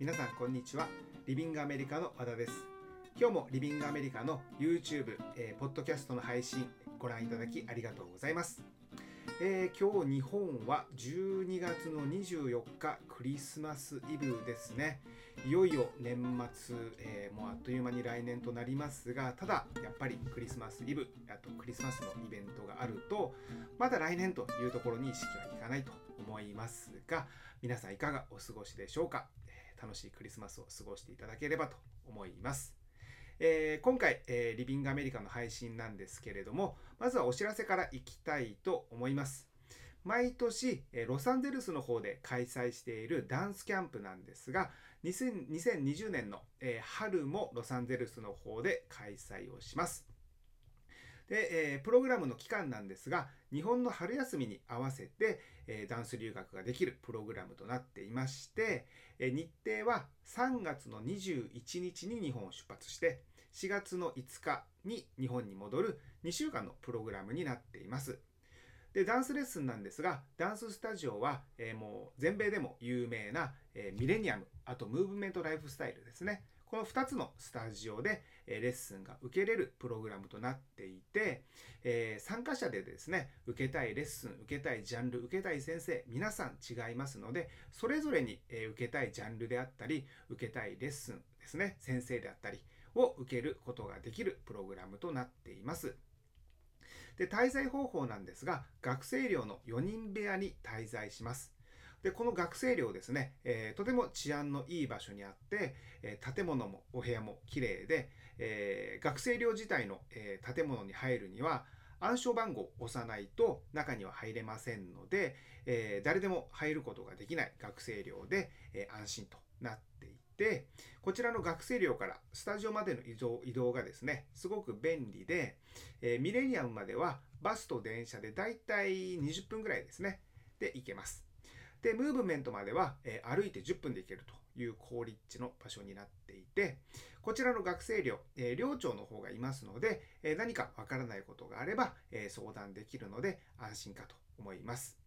皆さんこんにちは。リビングアメリカの和田です。今日もリビングアメリカの YouTube、えー、ポッドキャストの配信ご覧いただきありがとうございます。えー、今日日本は12月の24日クリスマスイブですね。いよいよ年末、えー、もうあっという間に来年となりますがただやっぱりクリスマスイブあとクリスマスのイベントがあるとまだ来年というところに意識はいかないと思いますが皆さんいかがお過ごしでしょうか、楽しいクリスマスを過ごしていただければと思いますえー、今回、えー、リビングアメリカの配信なんですけれども、まずはお知らせからいきたいと思います。毎年、えー、ロサンゼルスの方で開催しているダンスキャンプなんですが、2020年の、えー、春もロサンゼルスの方で開催をします。で、えー、プログラムの期間なんですが、日本の春休みに合わせて、えー、ダンス留学ができるプログラムとなっていまして、えー、日程は3月の21日に日本を出発して、4月の5日に日本に戻る2週間のプログラムになっています。で、ダンスレッスンなんですが、ダンススタジオは、えー、もう全米でも有名な、えー、ミレニアム、あとムーブメントライフスタイルですね。この2つのスタジオで、えレッスンが受けれるプログラムとなっていて、え、参加者でですね、受けたいレッスン、受けたいジャンル、受けたい先生、皆さん違いますので、それぞれに、え受けたいジャンルであったり、受けたいレッスンですね、先生であったりを受けることができるプログラムとなっています。で、滞在方法なんですが、学生寮の4人部屋に滞在します。で、この学生寮ですね、えー、とても治安のいい場所にあって、えー、建物もお部屋も綺麗で、えー、学生寮自体の、え建物に入るには、暗証番号を押さないと中には入れませんので、え誰でも入ることができない学生寮で、え安心となっていて、こちらの学生寮からスタジオまでの移動移動がですね、すごく便利で、えミレニアムまではバスと電車でだいたい20分ぐらいですね、で行けます。で、ムーブメントまでは、え歩いて10分で行けるという好立地の場所になっていて、こちらの学生寮、え寮長の方がいますので、え何かわからないことがあれば、え相談できるので安心かと思います。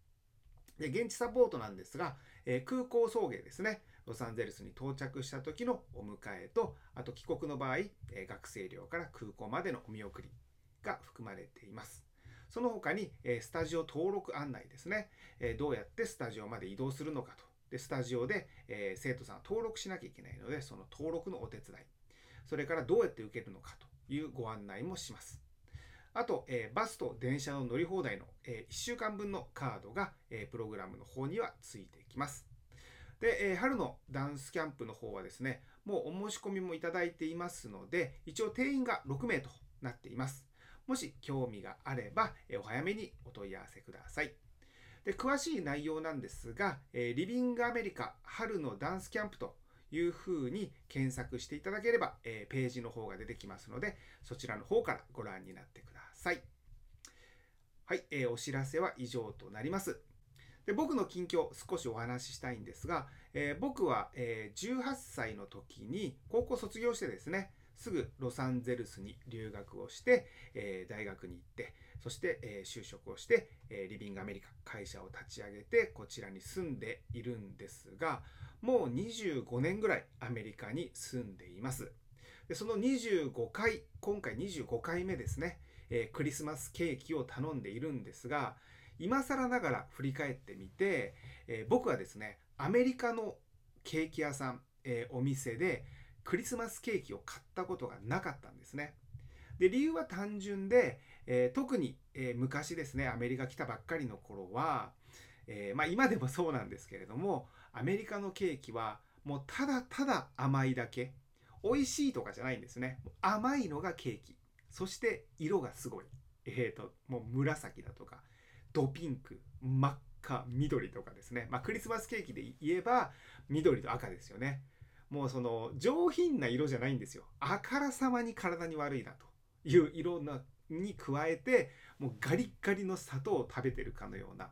で、現地サポートなんですが、え空港送迎ですね。ロサンゼルスに到着した時のお迎えと、あと帰国の場合、え学生寮から空港までのお見送りが含まれています。その他に、えスタジオ登録案内ですね、えどうやってスタジオまで移動するのかと。で、スタジオで、え生徒さん登録しなきゃいけないので、その登録のお手伝い。それからどうやって受けるのかというご案内もします。あと、えバスと電車の乗り放題の、え1週間分のカードが、えプログラムの方にはついてきます。で、え春のダンスキャンプの方はですね、もうお申し込みもいただいていますので、一応定員が6名となっています。もし興味があれば、お早めにお問い合わせください。で詳しい内容なんですが、リビングアメリカ春のダンスキャンプというふうに検索していただければ、ページの方が出てきますので、そちらの方からご覧になってください。はい、え、お知らせは以上となります。で僕の近況少しお話ししたいんですが、え、僕は、えー、18歳の時に高校卒業してですね、すぐロサンゼルスに留学をして、えー、大学に行って、そして、えー、就職をして、えー、リビングアメリカ会社を立ち上げてこちらに住んでいるんですが、もう25年ぐらいアメリカに住んでいます。でその25回、今回25回目ですね、えクリスマスケーキを頼んでいるんですが、今更ながら振り返ってみて、え僕はですね、アメリカのケーキ屋さん、えお店でクリスマスケーキを買ったことがなかったんですね。で理由は単純で、えー、特に、えー、昔ですねアメリカ来たばっかりの頃は、えー、まあ、今でもそうなんですけれどもアメリカのケーキはもうただただ甘いだけ美味しいとかじゃないんですね。甘いのがケーキ。そして色がすごい。えーともう紫だとかドピンク真っ赤緑とかですね。まあクリスマスケーキで言えば緑と赤ですよね。もうその上品な色じゃないんですよ。あからさまに体に悪いなという色なに加えてもうガリッガリの砂糖を食べてるかのような、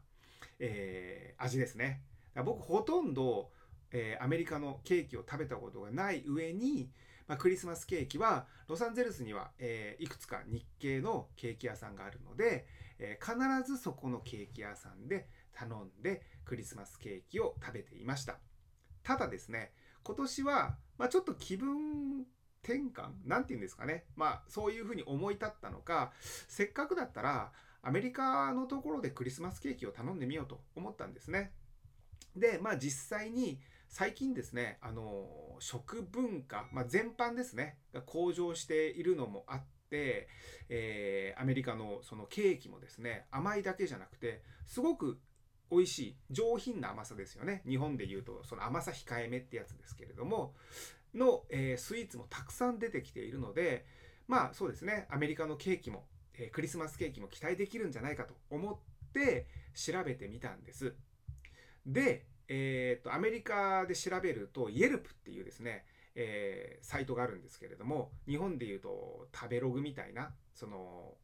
えー、味ですね。僕ほとんど、えー、アメリカのケーキを食べたことがない上に、まあ、クリスマスケーキはロサンゼルスには、えー、いくつか日系のケーキ屋さんがあるので、え必ずそこのケーキ屋さんで頼んでクリスマスケーキを食べていました。ただですね今年は、まあ、ちょっと気分転換なんて言うんですかね。まあ、そういうふうに思い立ったのか、せっかくだったら、アメリカのところでクリスマスケーキを頼んでみようと思ったんですね。で、まあ実際に最近ですね、あの、食文化、まあ全般ですね、が向上しているのもあって、えー、アメリカのそのケーキもですね、甘いだけじゃなくて、すごく美味しい、上品な甘さですよね。日本で言うと、その甘さ控えめってやつですけれども、の、えー、スイーツもたくさん出てきているので、まあそうですね、アメリカのケーキも、えー、クリスマスケーキも期待できるんじゃないかと思って調べてみたんです。で、えー、とアメリカで調べると Yelp っていうですね、えー、サイトがあるんですけれども日本でいうと食べログみたいなその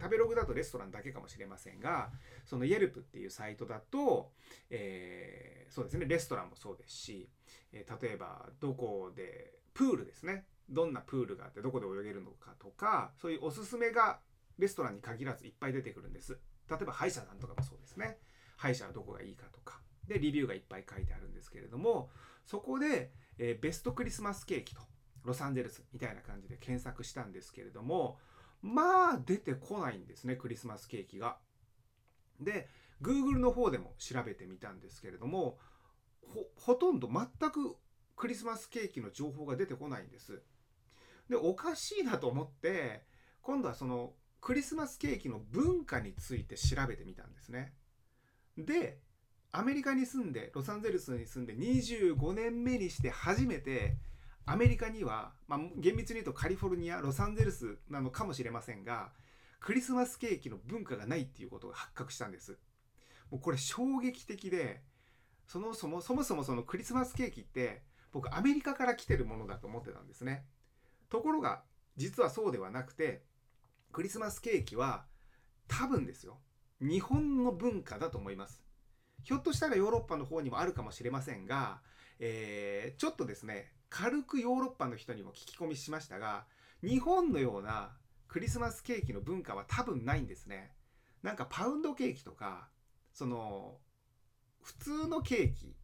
食べログだとレストランだけかもしれませんがその Yelp っていうサイトだと、えー、そうですねレストランもそうですし、えー、例えばどこでプールですね。どんなプールがあってどこで泳げるのかとかそういうおすすめがレストランに限らずいっぱい出てくるんです。例えば歯医者さんとかもそうですね。歯医者はどこがいいかとか。でレビューがいっぱい書いてあるんですけれどもそこで、えー、ベストクリスマスケーキとロサンゼルスみたいな感じで検索したんですけれどもまあ出てこないんですねクリスマスケーキが。で Google の方でも調べてみたんですけれどもほとんど全くクリスマスケーキの情報が出てこないんです。でおかしいなと思って今度はそのクリスマスケーキの文化について調べてみたんですね。でアメリカに住んでロサンゼルスに住んで25年目にして初めてアメリカには、まあ、厳密に言うとカリフォルニアロサンゼルスなのかもしれませんがクリスマスケーキの文化がないっていうことが発覚したんです。もうこれ衝撃的でそのそもそもそもそのクリスマスケーキって僕アメリカから来てるものだと思ってたんですね。ところが実はそうではなくてクリスマスケーキは多分ですよ。日本の文化だと思います。ひょっとしたらヨーロッパの方にもあるかもしれませんが、えー、ちょっとですね軽くヨーロッパの人にも聞き込みしましたが日本のようなクリスマスケーキの文化は多分ないんですね。なんかパウンドケーキとかその普通のケーキ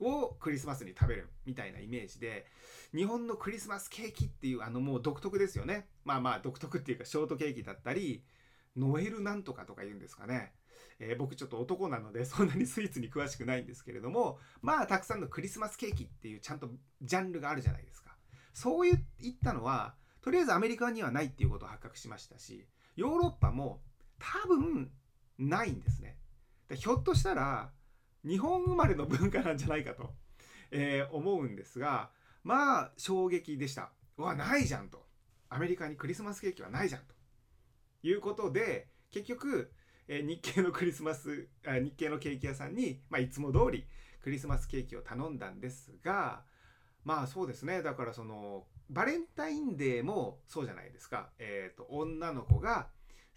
をクリスマスに食べるみたいなイメージで日本のクリスマスケーキっていうあのもう独特ですよね。まあまあ独特っていうかショートケーキだったりノエルなんとかとか言うんですかね。えー、僕ちょっと男なので そんなにスイーツに詳しくないんですけれどもまあたくさんのクリスマスケーキっていうちゃんとジャンルがあるじゃないですか。そういったのはとりあえずアメリカにはないっていうことを発覚しましたしヨーロッパも多分ないんですね。でひょっとしたら日本生まれの文化なんじゃないかと、えー、思うんですがまあ衝撃でした。うわないじゃんと。アメリカにクリスマスケーキはないじゃんと。いうことで結局え日系のクリスマスあ日系のケーキ屋さんに、まあ、いつも通りクリスマスケーキを頼んだんですがまあそうですね。だからそのバレンタインデーもそうじゃないですか、えーと、女の子が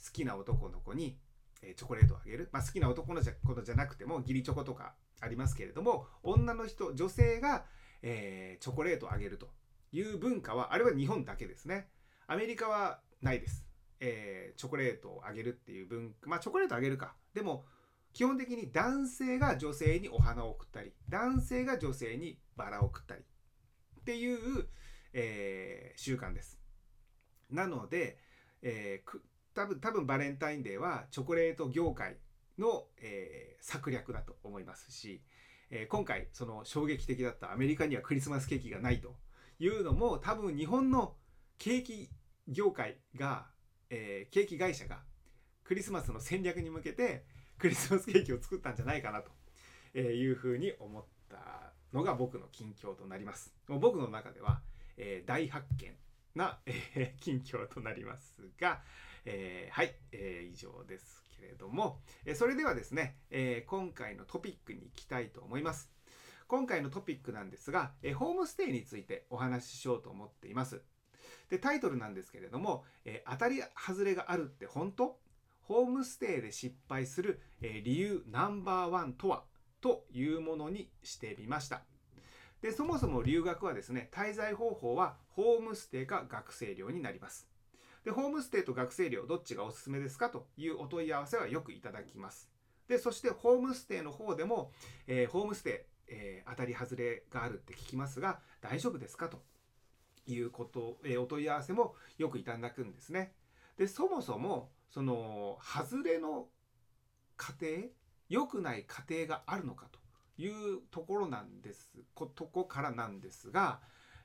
好きな男の子に、えチョコレートをあげる、まあ、好きな男の子じゃなくても義理チョコとかありますけれども女の人女性が、えー、チョコレートをあげるという文化はあれは日本だけですね。アメリカはないです。えー、チョコレートをあげるっていう文化まあチョコレートあげるか。でも基本的に男性が女性にお花を送ったり男性が女性にバラを送ったりっていう、えー、習慣です。なので、えー、多分多分バレンタインデーはチョコレート業界の、えー、策略だと思いますし、えー、今回その衝撃的だったアメリカにはクリスマスケーキがないというのも多分日本のケーキ業界がえー、ケーキ会社がクリスマスの戦略に向けてクリスマスケーキを作ったんじゃないかなというふうに思ったのが僕の近況となります。もう僕の中では、えー、大発見な、えー、近況となりますが、えー、はい、えー、以上ですけれども、えそれではですね、え今回のトピックに行きたいと思います。今回のトピックなんですが、えホームステイについてお話ししようと思っています。でタイトルなんですけれども、えー、当たり外れがあるって本当？ホームステイで失敗する、えー、理由ナンバーワンとは？というものにしてみました。でそもそも留学はですね滞在方法はホームステイか学生寮になります。でホームステイと学生寮どっちがおすすめですか？というお問い合わせはよくいただきます。でそしてホームステイの方でも、えー、ホームステイえー、当たり外れがあるって聞きますが大丈夫ですか？ということ、えー、お問い合わせもよくいただくんですね。でそもそもその外れの家庭良くない家庭があるのかというところなんですことこからなんですが、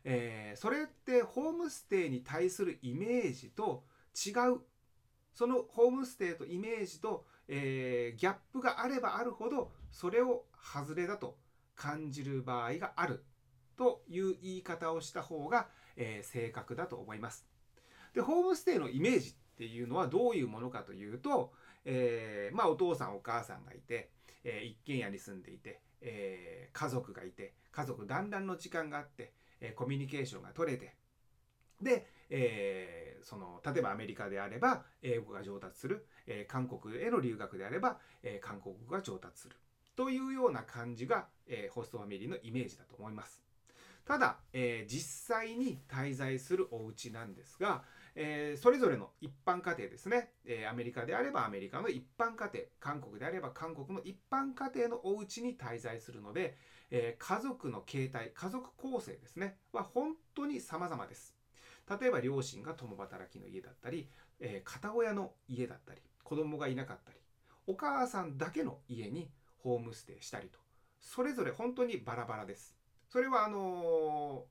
えー、それってホームステイに対するイメージと違うそのホームステイとイメージと、えー、ギャップがあればあるほどそれを外れだと感じる場合があるという言い方をした方が、えー、正確だと思います。でホームステイのイメージっていうのはどういうものかというと、えー、まあお父さんお母さんがいて、えー、一軒家に住んでいて、えー、家族がいて家族団らんの時間があって、えコミュニケーションが取れてで、えその例えばアメリカであれば英語が上達する、え韓国への留学であれば、え韓国語が上達するというような感じが、えホストファミリーのイメージだと思います。ただ、え実際に滞在するお家なんですが、えー、それぞれの一般家庭ですね、えー、アメリカであればアメリカの一般家庭韓国であれば韓国の一般家庭のお家に滞在するので、えー、家族の形態家族構成ですね。は本当に様々です。例えば両親が共働きの家だったり、え片親の家だったり子供がいなかったりお母さんだけの家にホームステイしたりとそれぞれ本当にバラバラです。それはあの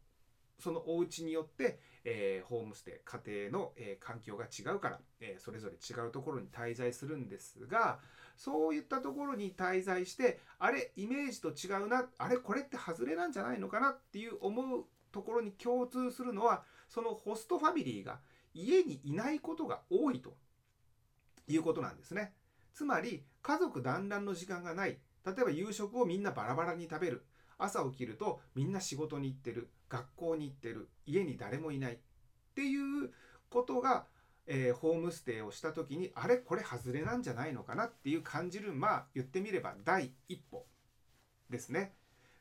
そのお家によって、えー、ホームステイ家庭の、えー、環境が違うから、えー、それぞれ違うところに滞在するんですがそういったところに滞在してあれイメージと違うなあれこれって外れなんじゃないのかなっていう思うところに共通するのはそのホストファミリーが家にいないことが多いということなんですね。つまり家族団らんの時間がない例えば夕食をみんなバラバラに食べる朝起きるとみんな仕事に行ってる学校に行ってる家に誰もいないっていうことが、えー、ホームステイをした時にあれこれ外れなんじゃないのかなっていう感じるまあ言ってみれば第一歩ですね。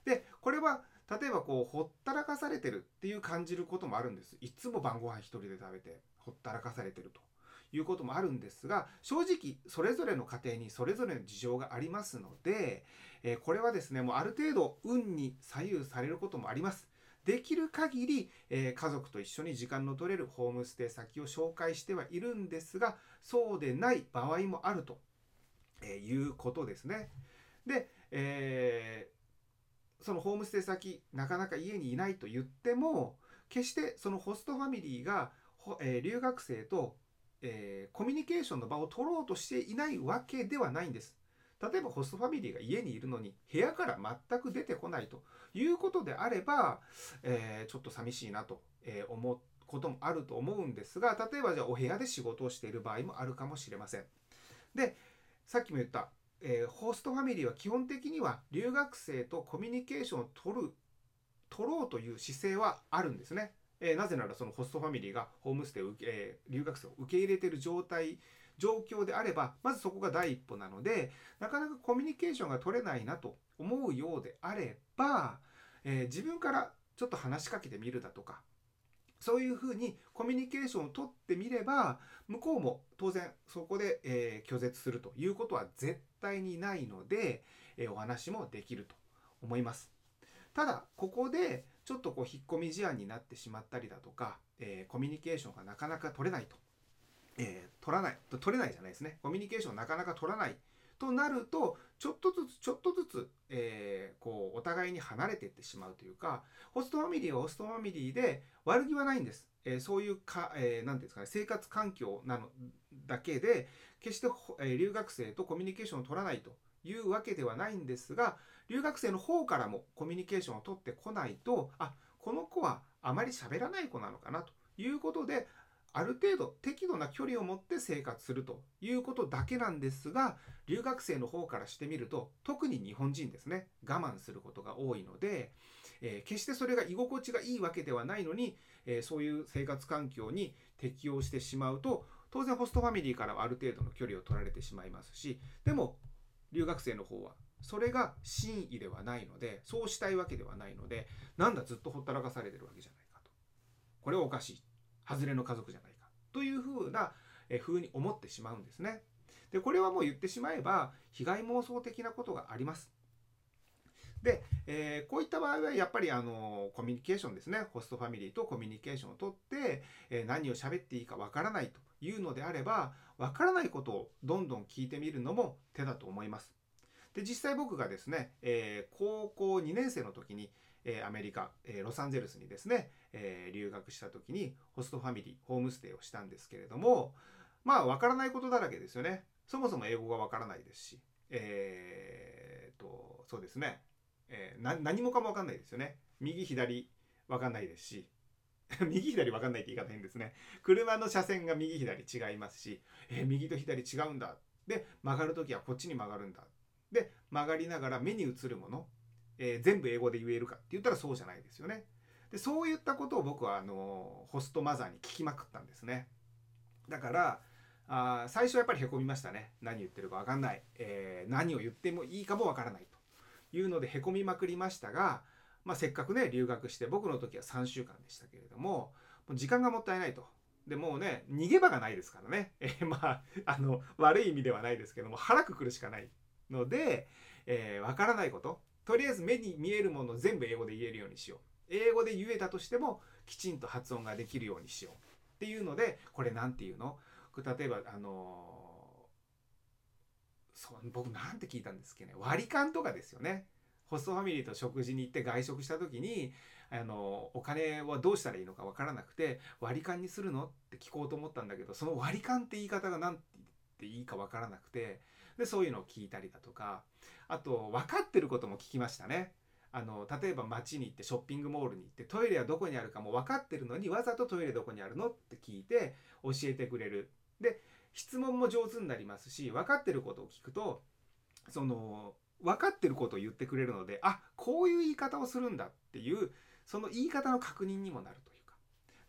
でこれは例えばこうほったらかされてるっていう感じることもあるんです。いつも晩ご飯一人で食べてほったらかされてるということもあるんですが正直それぞれの家庭にそれぞれの事情がありますので、えー、これはですねもうある程度運に左右されることもあります。できる限り、えー、家族と一緒に時間の取れるホームステイ先を紹介してはいるんですがそうでない場合もあると、え、いうことですね。で、えー、そのホームステイ先なかなか家にいないと言っても決してそのホストファミリーが、え留学生と、えコミュニケーションの場を取ろうとしていないわけではないんです。例えばホストファミリーが家にいるのに部屋から全く出てこないということであれば、えー、ちょっと寂しいなと思うこともあると思うんですが例えばじゃあお部屋で仕事をしている場合もあるかもしれません。でさっきも言った、えー、ホストファミリーは基本的には留学生とコミュニケーションを取る取ろうという姿勢はあるんですね。えー、なぜならそのホストファミリーがホームステイを受け、えー、留学生を受け入れている状態状況であればまずそこが第一歩なのでなかなかコミュニケーションが取れないなと思うようであれば、えー、自分からちょっと話しかけてみるだとかそういうふうにコミュニケーションを取ってみれば向こうも当然そこで、え、拒絶するということは絶対にないので、え、お話もできると思います。ただここでちょっとこう引っ込み思案になってしまったりだとか、えー、コミュニケーションがなかなか取れないとえー、取らない、取れないじゃないですね。コミュニケーションなかなか取らないとなると、ちょっとずつ、ちょっとずつ、えー、こう、お互いに離れていってしまうというか、ホストファミリーはホストファミリーで悪気はないんです。えー、そういうか、えー、なんていうんですかね、生活環境なのだけで、決して、えー、留学生とコミュニケーションを取らないというわけではないんですが、留学生の方からもコミュニケーションを取ってこないと、あ、この子はあまり喋らない子なのかなということで、ある程度適度な距離を持って生活するということだけなんですが留学生の方からしてみると特に日本人ですね我慢することが多いので、えー、決してそれが居心地がいいわけではないのに、えー、そういう生活環境に適応してしまうと当然ホストファミリーからはある程度の距離を取られてしまいますしでも留学生の方はそれが真意ではないのでそうしたいわけではないのでなんだずっとほったらかされてるわけじゃないかとこれはおかしい外れの家族じゃないかというふうな風に思ってしまうんですね。でこれはもう言ってしまえば被害妄想的なことがあります。で、えー、こういった場合はやっぱりあのコミュニケーションですねホストファミリーとコミュニケーションをとって、えー、何を喋っていいかわからないというのであればわからないことをどんどん聞いてみるのも手だと思います。で実際僕がですね、えー、高校2年生の時に、えアメリカ、えロサンゼルスにですね、え留学した時にホストファミリーホームステイをしたんですけれどもまあわからないことだらけですよね。そもそも英語がわからないですし、えー、とそうですねえ、何もかも分かんないですよね。右左分かんないですし 右左分かんないって言い方変ですね。車の車線が右左違いますし、えー、右と左違うんだ。で、曲がるときはこっちに曲がるんだ。で、曲がりながら目に映るもの、えー、全部英語で言えるかって言ったらそうじゃないですよね。で、そういったことを僕はあのホストマザーに聞きまくったんですね。だから、あ最初はやっぱりへこみましたね。何言ってるか分かんない。えー、何を言ってもいいかも分からないと。いうのでへこみまくりましたが、まあ、せっかくね留学して僕の時は3週間でしたけれどももう時間がもったいないと。でもうね逃げ場がないですからね、えー、まああの悪い意味ではないですけども腹くくるしかないので、えー、からないこと。とりあえず目に見えるものを全部英語で言えるようにしよう。英語で言えたとしてもきちんと発音ができるようにしようっていうのでこれ何て言うの？例えばあのそう僕なんて聞いたんですけどね？割り勘とかですよね。ホストファミリーと食事に行って外食した時にあのお金はどうしたらいいのか分からなくて割り勘にするの？って聞こうと思ったんだけどその割り勘って言い方が何て言っていいか分からなくてでそういうのを聞いたりだとかあと分かってることも聞きましたね。あの例えば街に行ってショッピングモールに行ってトイレはどこにあるかも分かってるのにわざとトイレどこにあるのって聞いて教えてくれる。で質問も上手になりますし分かってることを聞くとその分かってることを言ってくれるのであこういう言い方をするんだっていうその言い方の確認にもなると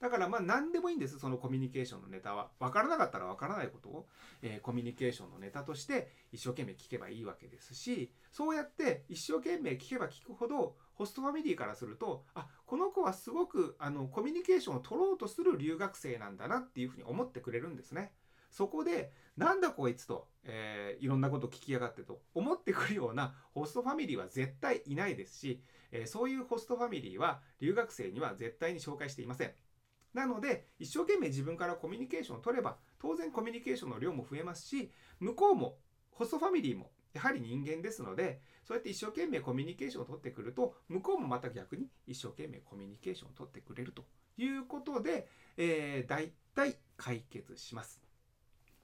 だからまあ何でもいいんですそのコミュニケーションのネタは分からなかったら分からないことを、えー、コミュニケーションのネタとして一生懸命聞けばいいわけですしそうやって一生懸命聞けば聞くほどホストファミリーからするとあこの子はすごくあのコミュニケーションを取ろうとする留学生なんだなっていうふうに思ってくれるんですね。そこでなんだこいつと、えー、いろんなこと聞きやがってと思ってくるようなホストファミリーは絶対いないですし、えー、そういうホストファミリーは留学生には絶対に紹介していません。なので一生懸命自分からコミュニケーションを取れば当然コミュニケーションの量も増えますし向こうもホストファミリーもやはり人間ですのでそうやって一生懸命コミュニケーションを取ってくると向こうもまた逆に一生懸命コミュニケーションを取ってくれるということで、えー、大体解決します。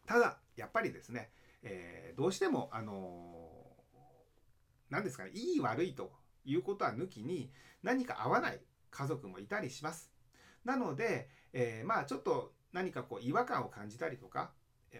ただやっぱりですね、えー、どうしてもあの何ですかねいい悪いということは抜きに何か合わない家族もいたりします。なので、えー、まあちょっと何かこう違和感を感じたりとか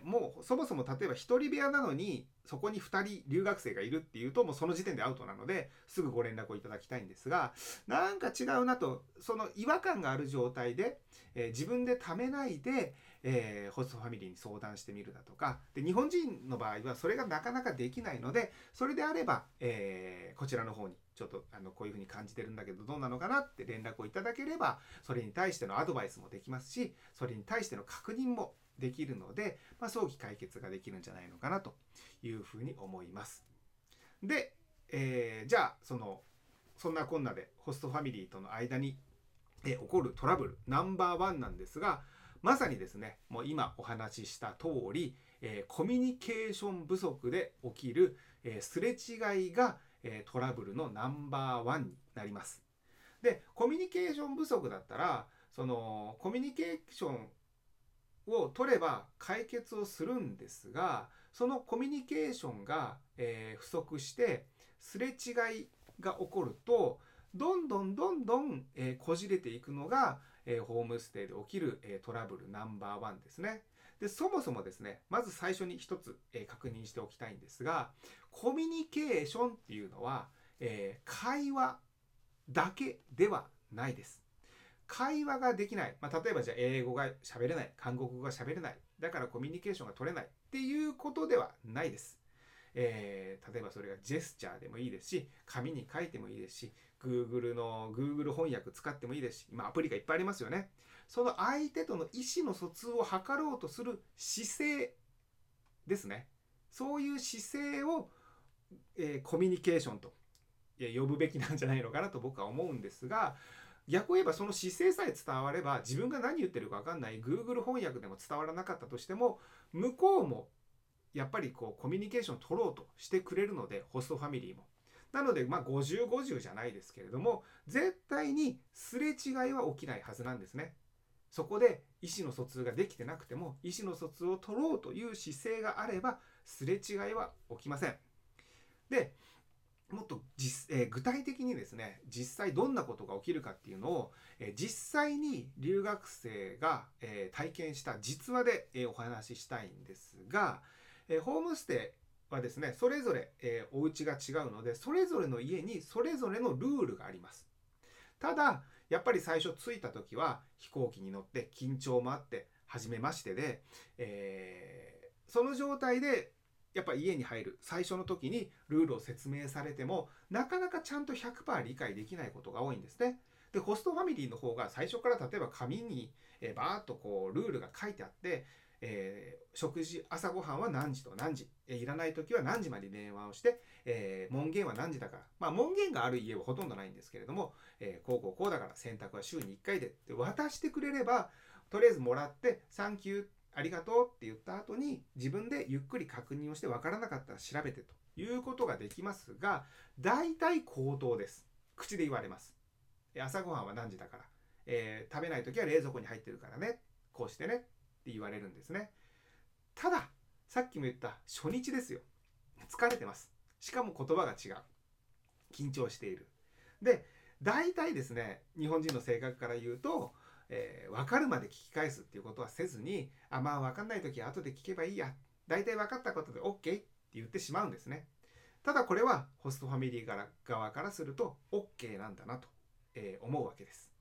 もうそもそも例えば1人部屋なのにそこに2人留学生がいるっていうともうその時点でアウトなのですぐご連絡をいただきたいんですがなんか違うなとその違和感がある状態で、えー、自分で貯めないで、えー、ホストファミリーに相談してみるだとかで日本人の場合はそれがなかなかできないのでそれであれば、えー、こちらの方にちょっとあのこういうふうに感じてるんだけどどうなのかなって連絡をいただければそれに対してのアドバイスもできますしそれに対しての確認もできるので、まあ、早期解決ができるんじゃないのかなというふうに思います。で、えー、じゃあそのそんなこんなでホストファミリーとの間に、え起こるトラブルナンバーワンなんですがまさにですねもう今お話しした通り、えー、コミュニケーション不足で起きる、えー、すれ違いが、えー、トラブルのナンバーワンになります。でコミュニケーション不足だったらそのコミュニケーションを取れば解決をするんですがそのコミュニケーションが、えー、不足してすれ違いが起こるとどんどんどんどん、えー、こじれていくのが、えー、ホームステイで起きる、えトラブルナンバーワンですね。でそもそもですねまず最初に一つ、え確認しておきたいんですがコミュニケーションっていうのは、え会話だけではないです。会話ができない、まあ、例えばじゃあ英語が喋れない韓国語が喋れないだからコミュニケーションが取れないっていうことではないです。えー、例えばそれがジェスチャーでもいいですし紙に書いてもいいですし Google の Google 翻訳使ってもいいですし今アプリがいっぱいありますよね。その相手との意思の疎通を図ろうとする姿勢ですね。そういう姿勢を、えー、コミュニケーションと呼ぶべきなんじゃないのかなと僕は思うんですが逆を言えばその姿勢さえ伝われば自分が何言ってるか分かんない Google 翻訳でも伝わらなかったとしても向こうもやっぱりこうコミュニケーションを取ろうとしてくれるのでホストファミリーも。なのでまあ5050じゃないですけれども絶対にすれ違いは起きないはずなんですね。そこで意思の疎通ができてなくても意思の疎通を取ろうという姿勢があればすれ違いは起きません。でもっと実、えー、具体的にですね実際どんなことが起きるかっていうのを、えー、実際に留学生が、えー、体験した実話で、えお話ししたいんですが、えホームステイはですねそれぞれ、えお家が違うのでそれぞれの家にそれぞれのルールがあります。ただやっぱり最初着いた時は飛行機に乗って緊張もあって初めましてで、えその状態でやっぱ家に入る最初の時にルールを説明されてもなかなかちゃんと100%理解できないことが多いんですね。でホストファミリーの方が最初から例えば紙に、えー、バーッとこうルールが書いてあって、えー、食事朝ごはんは何時と何時、えー、いらない時は何時まで電話をして、え門限は何時だからまあ門限がある家はほとんどないんですけれども、えこうこうこうだから洗濯は週に1回でって渡してくれればとりあえずもらって「サンキュー」ありがとうって言った後に自分でゆっくり確認をして分からなかったら調べてということができますが大体口頭です。口で言われます。朝ごはんは何時だから、えー、食べない時は冷蔵庫に入ってるからね。こうしてね。って言われるんですね。たださっきも言った初日ですよ。疲れてます。しかも言葉が違う。緊張している。で大体ですね日本人の性格から言うとえー、分かるまで聞き返すっていうことはせずに、あ、まあ分かんない時は後で聞けばいいや。大体分かったことで OK って言ってしまうんですね。ただこれはホストファミリーから側からすると OK なんだなと、えー、思うわけです。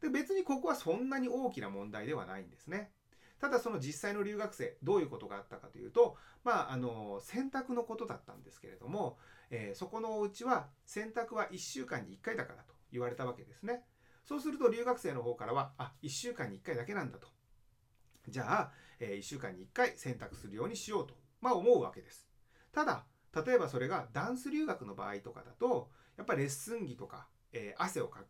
で、別にここはそんなに大きな問題ではないんですね。ただその実際の留学生、どういうことがあったかというと、まあ、あの、選択のことだったんですけれども、えー、そこのお家は選択は1週間に1回だからと言われたわけですね。そうすると留学生の方からは、あ、1週間に1回だけなんだと。じゃあ、えー、1週間に1回選択するようにしようと、まあ思うわけです。ただ、例えばそれがダンス留学の場合とかだと、やっぱりレッスン着とか、えー、汗をかく。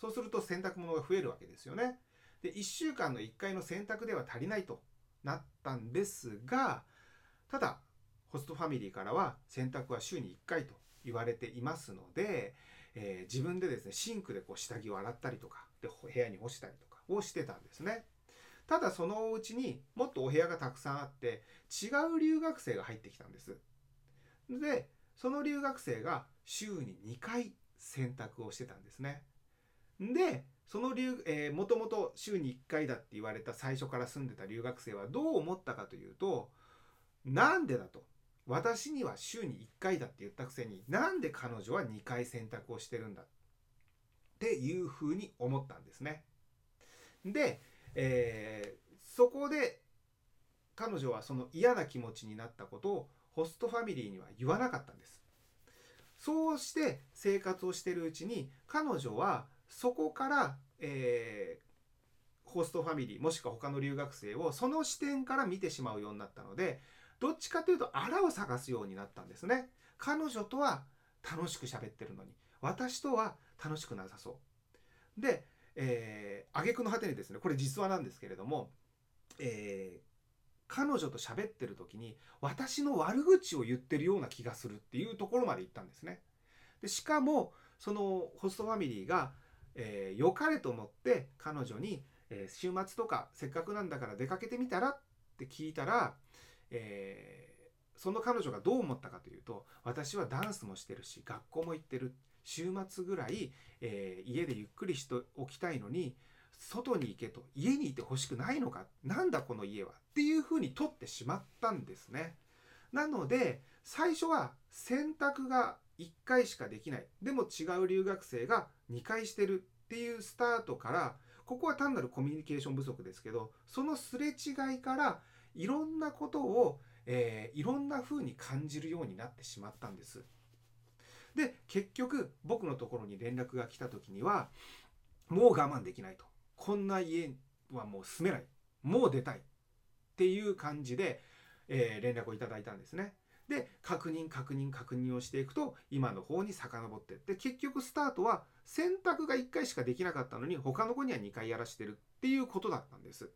そうすると洗濯物が増えるわけですよね。で、1週間の1回の洗濯では足りないとなったんですが、ただ、ホストファミリーからは洗濯は週に1回と言われていますので、えー、自分でですねシンクでこう下着を洗ったりとかで部屋に干したりとかをしてたんですね。ただそのお家にもっとお部屋がたくさんあって違う留学生が入ってきたんです。でその留学生が週に2回洗濯をしてたんですね。でその留、えー、もともと週に1回だって言われた最初から住んでた留学生はどう思ったかというとなんでだと。私には週に1回だって言ったくせになんで彼女は2回選択をしてるんだっていうふうに思ったんですね。で、えー、そこで彼女はその嫌な気持ちになったことをホストファミリーには言わなかったんです。そうして生活をしてるうちに彼女はそこから、えー、ホストファミリーもしくは他の留学生をその視点から見てしまうようになったのでどっちかというとあらを探すようになったんですね。彼女とは楽しく喋ってるのに。私とは楽しくなさそう。で、えー、挙句の果てにですねこれ実話なんですけれども、えー、彼女と喋ってる時に私の悪口を言ってるような気がするっていうところまで行ったんですね。でしかもそのホストファミリーが、えー、良かれと思って彼女に、えー、週末とかせっかくなんだから出かけてみたらって聞いたらえー、その彼女がどう思ったかというと私はダンスもしてるし学校も行ってる週末ぐらい、えー、家でゆっくりしておきたいのに外に行けと家にいてほしくないのかなんだこの家はっていうふうに取ってしまったんですね。なので最初は選択が1回しかできないでも違う留学生が2回してるっていうスタートからここは単なるコミュニケーション不足ですけどそのすれ違いからいろんなことを、えー、いろんな風に感じるようになってしまったんです。で結局僕のところに連絡が来た時にはもう我慢できないとこんな家はもう住めないもう出たいっていう感じで、えー、連絡をいただいたんですね。で確認確認確認をしていくと今の方に遡ってって結局スタートは選択が1回しかできなかったのに他の子には2回やらしてるっていうことだったんです。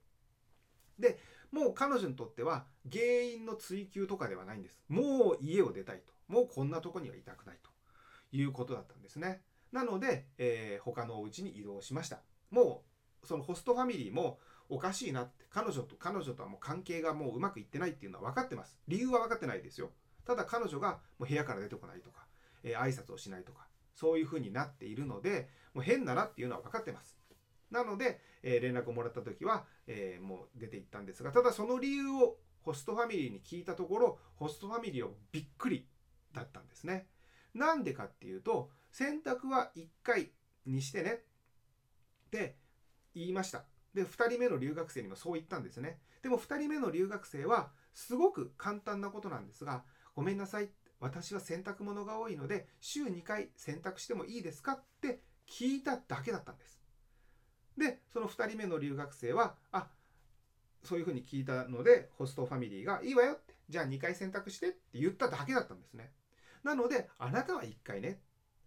でもう彼女にとっては原因の追求とかではないんです。もう家を出たいと。もうこんなとこにはいたくないということだったんですね。なので、えー、他のお家に移動しました。もうそのホストファミリーもおかしいなって彼女と彼女とはもう関係がもううまくいってないっていうのは分かってます。理由は分かってないですよ。ただ彼女がもう部屋から出てこないとか、えー、挨拶をしないとか、そういうふうになっているので、もう変だなっていうのは分かってます。なので、えー、連絡をもらった時は、えー、もう出て行ったんですが、ただその理由をホストファミリーに聞いたところ、ホストファミリーはびっくりだったんですね。なんでかっていうと、選択は1回にしてねって言いました。で、2人目の留学生にもそう言ったんですね。でも2人目の留学生はすごく簡単なことなんですが、ごめんなさい。私は洗濯物が多いので、週2回洗濯してもいいですかって聞いただけだったんです。で、その2人目の留学生は、あそういうふうに聞いたので、ホストファミリーが、いいわよって、じゃあ2回選択してって言っただけだったんですね。なので、あなたは1回ね、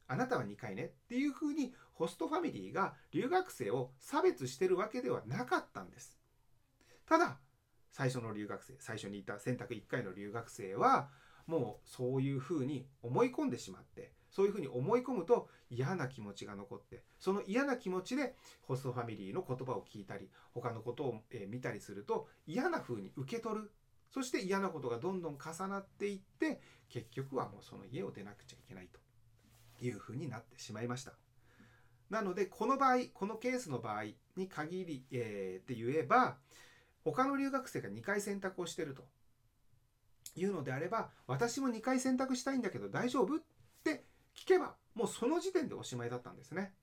あなたは2回ねっていうふうに、ホストファミリーが留学生を差別してるわけではなかったんです。ただ、最初の留学生、最初にいた選択1回の留学生は、もうそういうふうに思い込んでしまって、そういうふうに思い込むと嫌な気持ちが残ってその嫌な気持ちでホストファミリーの言葉を聞いたり他のことを見たりすると嫌な風に受け取る。そして嫌なことがどんどん重なっていって結局はもうその家を出なくちゃいけないと。いうふうになってしまいました。なのでこの場合このケースの場合に限り、えー、って言えば他の留学生が2回選択をしてるというのであれば私も2回選択したいんだけど大丈夫？っ聞けばもうその時点でおしまいだったんですね。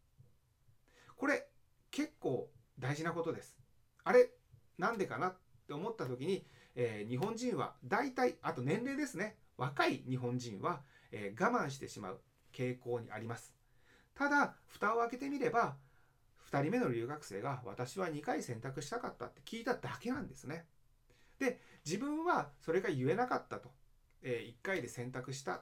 これ結構大事なことです。あれなんでかなって思った時に、えー、日本人は大体あと年齢ですね若い日本人は、えー、我慢してしまう傾向にあります。ただ蓋を開けてみれば2人目の留学生が私は2回選択したかったって聞いただけなんですね。で自分はそれが言えなかったと、えー、1回で選択した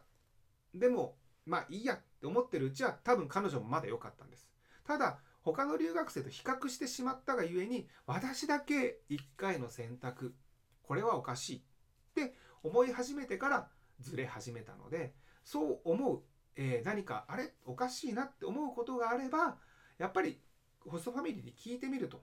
でもまあいいやって思ってるうちは多分彼女もまだ良かったんです。ただ他の留学生と比較してしまったがゆえに私だけ1回の選択これはおかしいって思い始めてからずれ始めたのでそう思う、えー、何かあれおかしいなって思うことがあればやっぱりホストファミリーに聞いてみると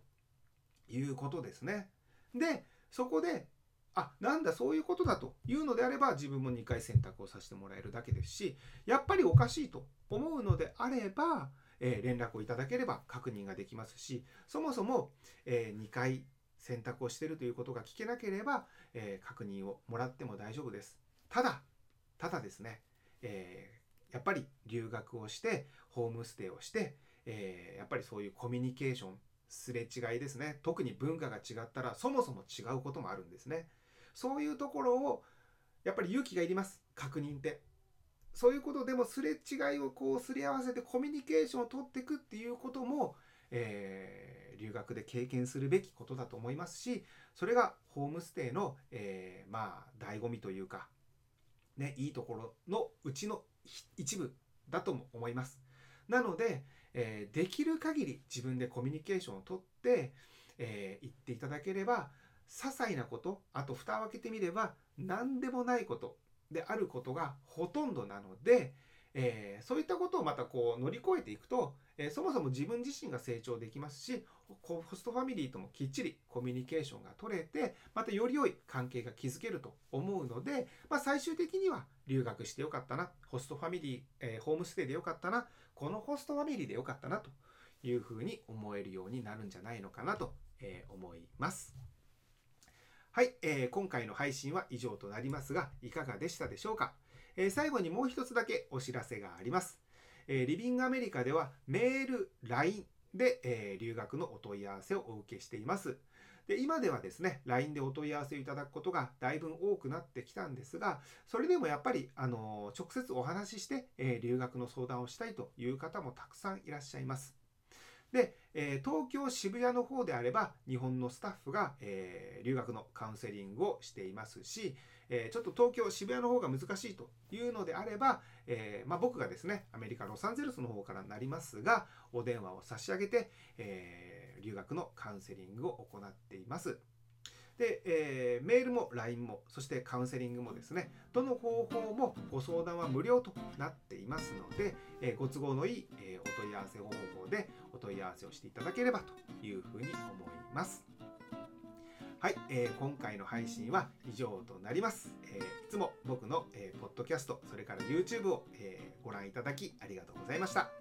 いうことですね。でそこであなんだそういうことだというのであれば自分も2回選択をさせてもらえるだけですしやっぱりおかしいと思うのであれば、えー、連絡をいただければ確認ができますしそもそも、えー、2回選択をしているということが聞けなければ、えー、確認をもらっても大丈夫です。ただただですね、えやっぱり留学をしてホームステイをして、えやっぱりそういうコミュニケーションすれ違いですね。特に文化が違ったらそもそも違うこともあるんですね。そういうところをやっぱり勇気がいります確認って。そういうことでもすれ違いをこうすり合わせてコミュニケーションを取っていくっていうことも、えー、留学で経験するべきことだと思いますしそれがホームステイの、えー、まあ醍醐味というかねいいところのうちの一部だとも思います。なので、えー、できる限り自分でコミュニケーションをとって、えー、言っていただければ些細なことあと蓋を開けてみれば何でもないことであることがほとんどなので、えー、そういったことをまたこう乗り越えていくと、えー、そもそも自分自身が成長できますしホストファミリーともきっちりコミュニケーションが取れてまたより良い関係が築けると思うので、まあ、最終的には留学してよかったなホストファミリー、えー、ホームステイでよかったなこのホストファミリーでよかったなというふうに思えるようになるんじゃないのかなと、え思います。はい、えー、今回の配信は以上となりますが、いかがでしたでしょうか、えー、最後にもう一つだけお知らせがあります。えー、リビングアメリカではメール、LINE で、え留学のお問い合わせをお受けしています。で今ではですね、LINE でお問い合わせいただくことがだいぶ多くなってきたんですが、それでもやっぱり、あの直接お話しして、え留学の相談をしたいという方もたくさんいらっしゃいます。で、えー、東京渋谷の方であれば日本のスタッフが、えー、留学のカウンセリングをしていますし、えー、ちょっと東京渋谷の方が難しいというのであれば、えまあ、僕がですねアメリカロサンゼルスの方からなりますがお電話を差し上げて、え、留学のカウンセリングを行っています。で、えー、メールも LINE もそしてカウンセリングもですねどの方法もご相談は無料となっていますので、えー、ご都合のいい、えー、お問い合わせ方法でお問い合わせをしていただければというふうに思います。はい、えー、今回の配信は以上となります。えー、いつも僕の、えー、ポッドキャスト、それから YouTube を、えー、ご覧いただきありがとうございました。